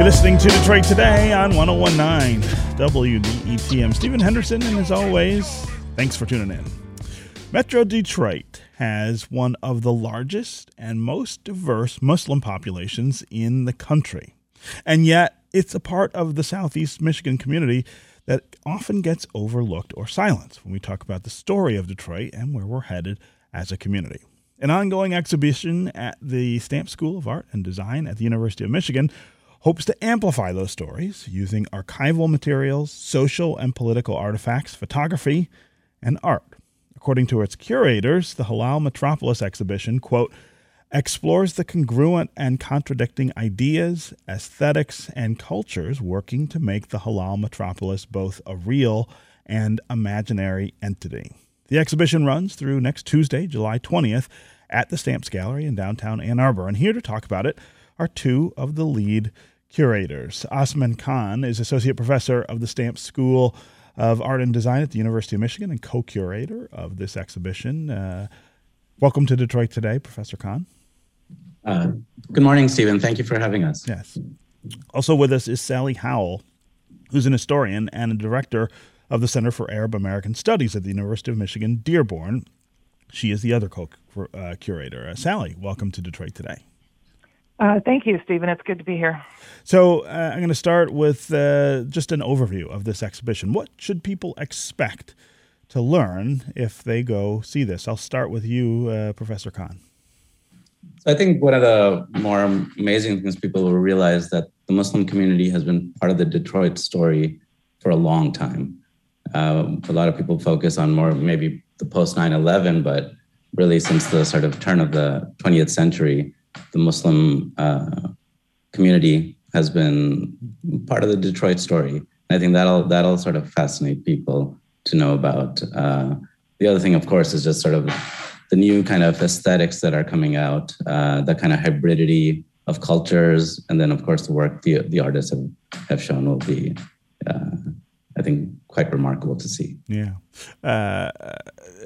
You're listening to Detroit Today on 1019 WDET. Stephen Henderson, and as always, thanks for tuning in. Metro Detroit has one of the largest and most diverse Muslim populations in the country. And yet, it's a part of the Southeast Michigan community that often gets overlooked or silenced when we talk about the story of Detroit and where we're headed as a community. An ongoing exhibition at the Stamps School of Art and Design at the University of Michigan hopes to amplify those stories using archival materials, social and political artifacts, photography, and art. According to its curators, the Halal Metropolis exhibition, quote, explores the congruent and contradicting ideas, aesthetics, and cultures working to make the Halal Metropolis both a real and imaginary entity. The exhibition runs through next Tuesday, July 20th, at the Stamps Gallery in downtown Ann Arbor. And here to talk about it are two of the lead curators. Osman Khan is associate professor of the Stamps School of Art and Design at the University of Michigan and co curator of this exhibition. Uh, welcome to Detroit today, Professor Khan. Uh, good morning, Stephen. Thank you for having us. Yes. Also with us is Sally Howell, who's an historian and a director of the Center for Arab American Studies at the University of Michigan, Dearborn. She is the other co uh, curator. Uh, Sally, welcome to Detroit today. Uh, thank you, Stephen. It's good to be here. So, uh, I'm going to start with uh, just an overview of this exhibition. What should people expect to learn if they go see this? I'll start with you, uh, Professor Khan. So, I think one of the more amazing things people will realize that the Muslim community has been part of the Detroit story for a long time. Um, a lot of people focus on more maybe the post 9 11, but really since the sort of turn of the 20th century, the Muslim uh, community has been part of the Detroit story. I think that'll that'll sort of fascinate people to know about. Uh, the other thing, of course, is just sort of the new kind of aesthetics that are coming out, uh, the kind of hybridity of cultures, and then of course the work the the artists have, have shown will be, uh, I think, quite remarkable to see. Yeah, uh,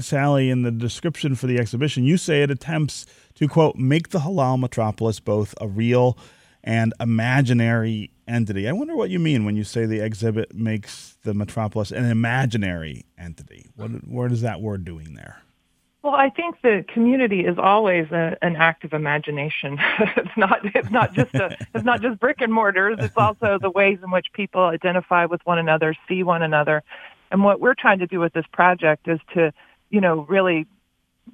Sally, in the description for the exhibition, you say it attempts to quote, make the halal metropolis both a real and imaginary entity. I wonder what you mean when you say the exhibit makes the metropolis an imaginary entity. What, what is that word doing there? Well, I think the community is always a, an act of imagination. it's not it's not just a, it's not just brick and mortars. It's also the ways in which people identify with one another, see one another, and what we're trying to do with this project is to, you know, really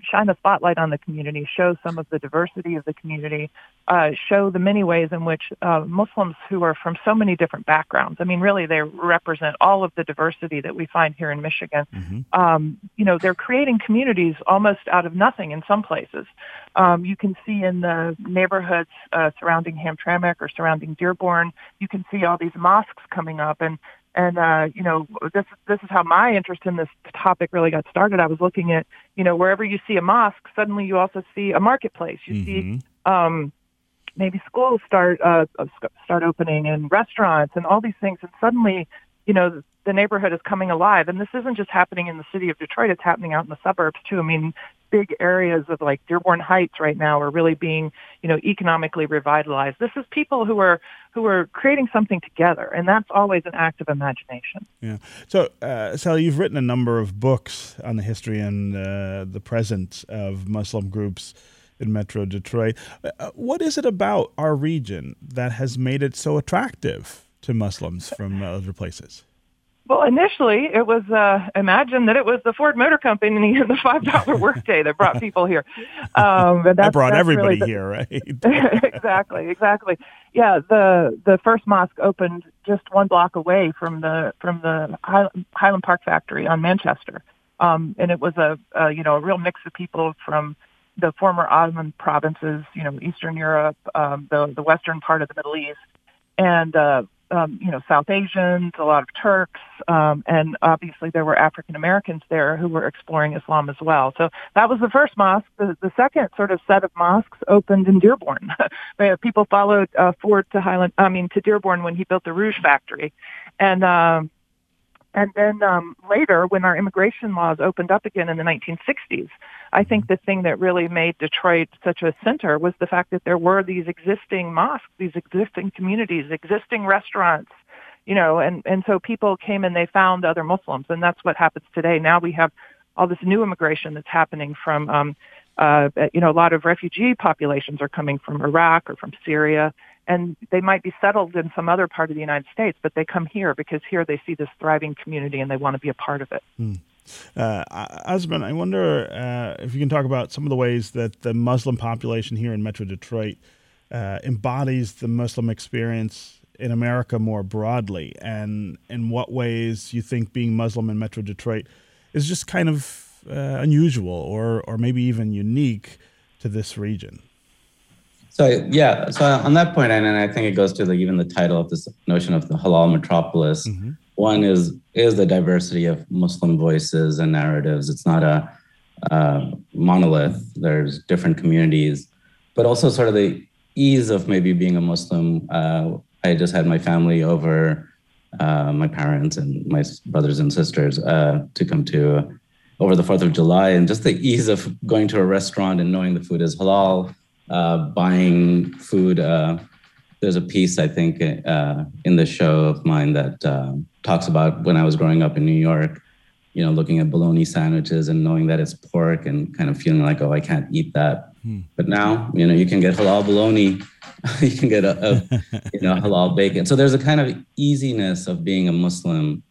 shine the spotlight on the community, show some of the diversity of the community, uh, show the many ways in which uh, Muslims who are from so many different backgrounds, I mean, really they represent all of the diversity that we find here in Michigan. Mm-hmm. Um, you know, they're creating communities almost out of nothing in some places. Um, you can see in the neighborhoods uh, surrounding Hamtramck or surrounding Dearborn, you can see all these mosques coming up and and uh, you know, this this is how my interest in this topic really got started. I was looking at, you know, wherever you see a mosque, suddenly you also see a marketplace. You mm-hmm. see um, maybe schools start uh, start opening and restaurants and all these things, and suddenly, you know, the neighborhood is coming alive. And this isn't just happening in the city of Detroit; it's happening out in the suburbs too. I mean, big areas of like Dearborn Heights right now are really being, you know, economically revitalized. This is people who are who are creating something together, and that's always an act of imagination. Yeah. So, uh, Sally, you've written a number of books on the history and uh, the present of Muslim groups in Metro Detroit. Uh, what is it about our region that has made it so attractive to Muslims from other places? Well, initially it was uh, imagined that it was the Ford Motor Company and the five dollar workday that brought people here. Um, but that brought everybody really the, here, right? exactly, exactly. Yeah, the the first mosque opened just one block away from the from the Highland Park factory on Manchester, um, and it was a, a you know a real mix of people from the former Ottoman provinces, you know, Eastern Europe, um, the the western part of the Middle East, and uh, um, you know, South Asians, a lot of Turks, um, and obviously there were African Americans there who were exploring Islam as well. So that was the first mosque. The, the second sort of set of mosques opened in Dearborn. People followed uh, Ford to Highland, I mean, to Dearborn when he built the Rouge factory, and um, And then um, later, when our immigration laws opened up again in the 1960s, I think the thing that really made Detroit such a center was the fact that there were these existing mosques, these existing communities, existing restaurants, you know, and, and so people came and they found other Muslims, and that's what happens today. Now we have all this new immigration that's happening from, um, uh, you know, a lot of refugee populations are coming from Iraq or from Syria, and they might be settled in some other part of the United States, but they come here because here they see this thriving community and they want to be a part of it. Hmm. Uh, I wonder uh, if you can talk about some of the ways that the Muslim population here in Metro Detroit uh, embodies the Muslim experience in America more broadly, and in what ways you think being Muslim in Metro Detroit is just kind of uh, unusual or, or maybe even unique to this region. So yeah, so on that point, and I think it goes to the, even the title of this notion of the halal metropolis. Mm-hmm. One is is the diversity of Muslim voices and narratives. It's not a uh, monolith. There's different communities, but also sort of the ease of maybe being a Muslim. Uh, I just had my family over, uh, my parents and my brothers and sisters uh, to come to over the Fourth of July, and just the ease of going to a restaurant and knowing the food is halal buying food. Uh, there's a piece I think uh, in the show of mine that uh, talks about when I was growing up in New York. You know, looking at bologna sandwiches and knowing that it's pork and kind of feeling like, oh, I can't eat that. Hmm. But now, you know, you can get halal bologna, you can get a, a you know halal bacon. So there's a kind of easiness of being a Muslim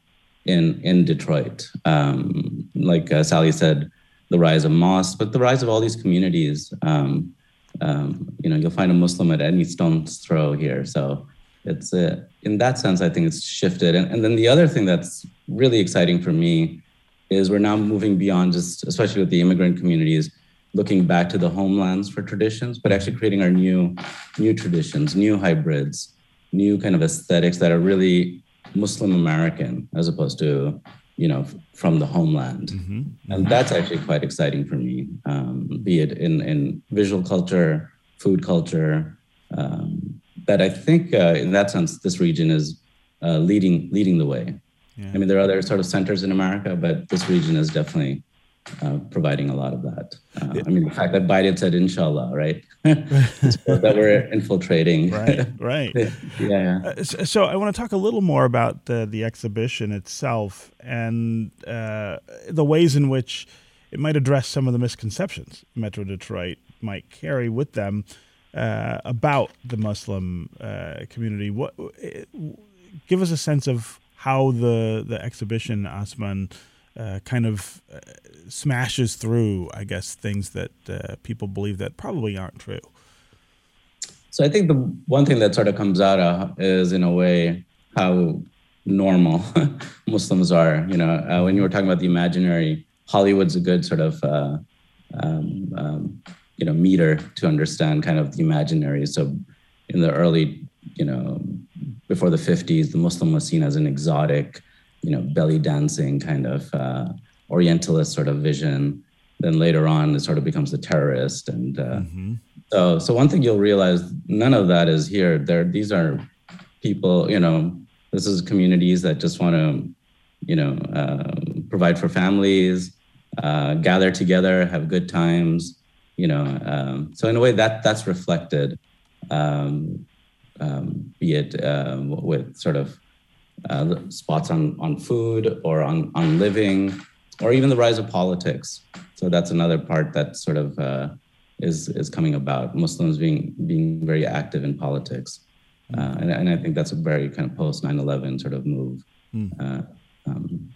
in in Detroit. Um, like uh, Sally said, the rise of mosques, but the rise of all these communities. Um, um, you know, you'll find a Muslim at any stone's throw here. So it's uh, in that sense, I think it's shifted. And, and then the other thing that's really exciting for me is we're now moving beyond just, especially with the immigrant communities, looking back to the homelands for traditions, but actually creating our new, new traditions, new hybrids, new kind of aesthetics that are really Muslim American as opposed to you know, from the homeland. Mm-hmm. Mm-hmm. And that's actually quite exciting for me, um, be it in, in visual culture, food culture, um, that I think uh, in that sense, this region is uh, leading, leading the way. Yeah. I mean, there are other sort of centers in America, but this region is definitely uh, providing a lot of that. Uh, I mean, the fact that Biden said "Inshallah," right? that we're infiltrating. Right. Right. yeah. Uh, so, so, I want to talk a little more about the, the exhibition itself and uh, the ways in which it might address some of the misconceptions Metro Detroit might carry with them uh, about the Muslim uh, community. What? give us a sense of how the the exhibition, Osman uh, kind of uh, smashes through, I guess, things that uh, people believe that probably aren't true. So I think the one thing that sort of comes out of is, in a way, how normal Muslims are. You know, uh, when you were talking about the imaginary, Hollywood's a good sort of, uh, um, um, you know, meter to understand kind of the imaginary. So in the early, you know, before the 50s, the Muslim was seen as an exotic, you know, belly dancing kind of uh, Orientalist sort of vision. Then later on, it sort of becomes the terrorist. And uh, mm-hmm. so, so one thing you'll realize, none of that is here. There, these are people. You know, this is communities that just want to, you know, uh, provide for families, uh, gather together, have good times. You know, um, so in a way that that's reflected. Um, um, be it uh, with sort of uh, spots on, on food or on, on living, or even the rise of politics. So that's another part that sort of uh, is is coming about. Muslims being being very active in politics, uh, and, and I think that's a very kind of post 9/11 sort of move. Mm. Um,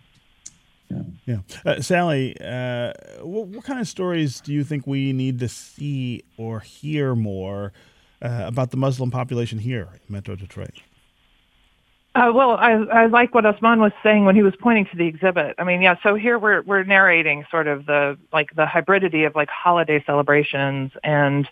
yeah. yeah. Uh, Sally, uh, what, what, kind of stories do you think we need to see or hear more uh, about the Muslim population here in Metro Detroit? Uh, well, I, I like what Osman was saying when he was pointing to the exhibit. I mean, yeah. So here we're we're narrating sort of the like the hybridity of like holiday celebrations and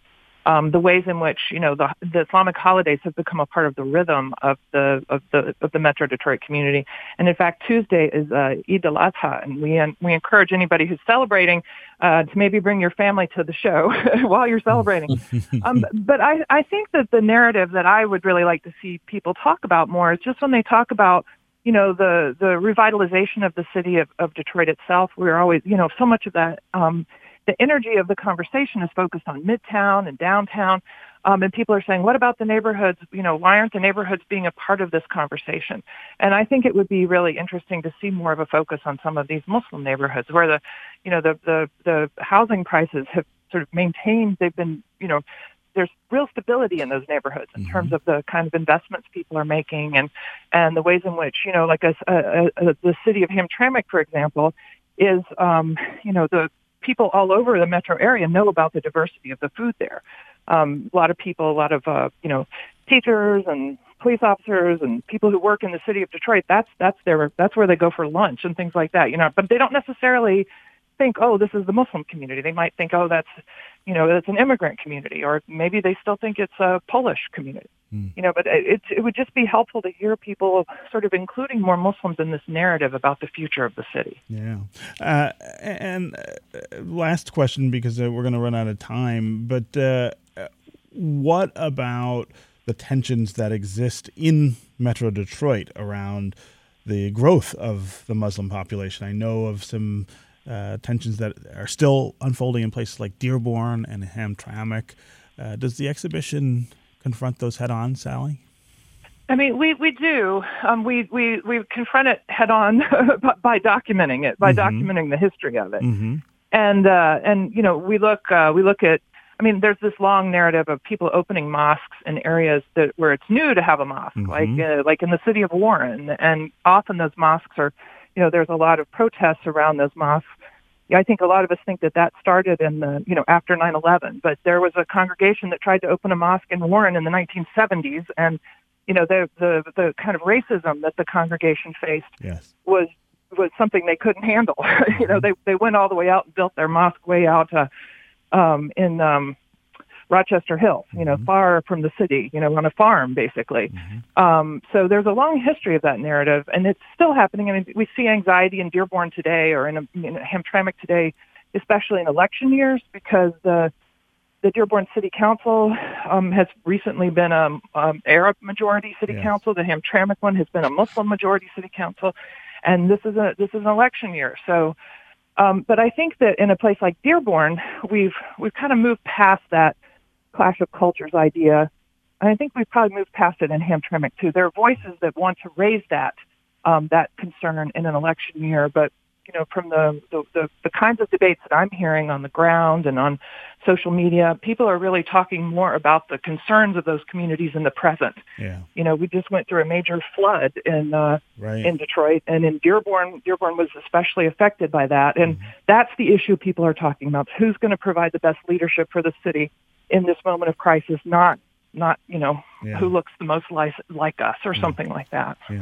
um, the ways in which you know the, the Islamic holidays have become a part of the rhythm of the of the of the Metro Detroit community. And in fact, Tuesday is uh, Eid al Adha, and we we encourage anybody who's celebrating uh, to maybe bring your family to the show while you're celebrating. um, but I I think that the narrative that I would really like to see people talk about more is just when they talk about you know, the the revitalization of the city of, of Detroit itself. We're always, you know, so much of that. Um, the energy of the conversation is focused on Midtown and downtown. Um, and people are saying, what about the neighborhoods? You know, why aren't the neighborhoods being a part of this conversation? And I think it would be really interesting to see more of a focus on some of these Muslim neighborhoods where the, you know, the, the, the housing prices have sort of maintained, they've been, you know, there's real stability in those neighborhoods in mm-hmm. terms of the kind of investments people are making and, and the ways in which, you know, like a, a, a, the city of Hamtramck, for example, is, um, you know, the people all over the metro area know about the diversity of the food there um, a lot of people, a lot of uh, you know teachers and police officers and people who work in the city of Detroit. That's that's their that's where they go for lunch and things like that. You know, but they don't necessarily think, oh, this is the Muslim community. They might think, oh, that's you know, it's an immigrant community, or maybe they still think it's a Polish community. Mm. You know, but it, it would just be helpful to hear people sort of including more Muslims in this narrative about the future of the city. Yeah, uh, and uh, last question because uh, we're going to run out of time, but uh, what about the tensions that exist in Metro Detroit around the growth of the Muslim population? I know of some uh, tensions that are still unfolding in places like Dearborn and Hamtramck. Uh, does the exhibition confront those head on, Sally? I mean, we we do. Um, we we we confront it head on by documenting it, by mm-hmm. documenting the history of it, mm-hmm. and uh, and you know we look uh, we look at I mean, there's this long narrative of people opening mosques in areas that where it's new to have a mosque, mm-hmm. like uh, like in the city of Warren, and often those mosques are, you know, there's a lot of protests around those mosques. I think a lot of us think that that started in the, you know, after 9/11, but there was a congregation that tried to open a mosque in Warren in the 1970s, and you know, the the the kind of racism that the congregation faced yes. was was something they couldn't handle. Mm-hmm. you know, they they went all the way out and built their mosque way out. Uh, um, in um, Rochester Hills, you know, mm-hmm. far from the city, you know, on a farm, basically. Mm-hmm. Um, so there's a long history of that narrative, and it's still happening. I mean, we see anxiety in Dearborn today or in, a, in Hamtramck today, especially in election years, because the the Dearborn City Council um, has recently been a um, Arab majority city council. The Hamtramck one has been a Muslim majority city council, and this is a this is an election year. So um, but I think that in a place like Dearborn, we've we've kind of moved past that clash of cultures idea, and I think we've probably moved past it in Hamtramck too. There are voices that want to raise that um, that concern in an election year, but you know, from the, the, the, the kinds of debates that I'm hearing on the ground and on social media, people are really talking more about the concerns of those communities in the present. Yeah. You know, we just went through a major flood in uh, right. in Detroit and in Dearborn. Dearborn was especially affected by that, and mm-hmm. that's the issue people are talking about. Who's going to provide the best leadership for the city in this moment of crisis? Not not you know yeah. who looks the most like like us or yeah. something like that. Yeah.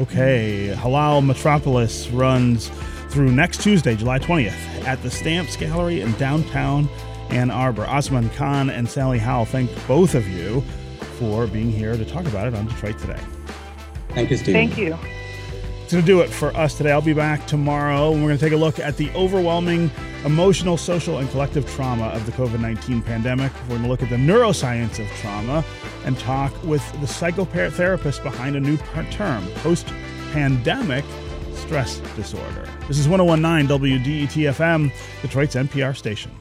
Okay, Halal Metropolis runs through next Tuesday, July 20th, at the Stamps Gallery in downtown Ann Arbor. Osman Khan and Sally Howell, thank both of you for being here to talk about it on Detroit Today. Thank you, Steve. Thank you. It's going to do it for us today. I'll be back tomorrow and we're going to take a look at the overwhelming emotional, social, and collective trauma of the COVID 19 pandemic. We're going to look at the neuroscience of trauma and talk with the psychotherapist behind a new term, post pandemic stress disorder. This is 1019 WDET FM, Detroit's NPR station.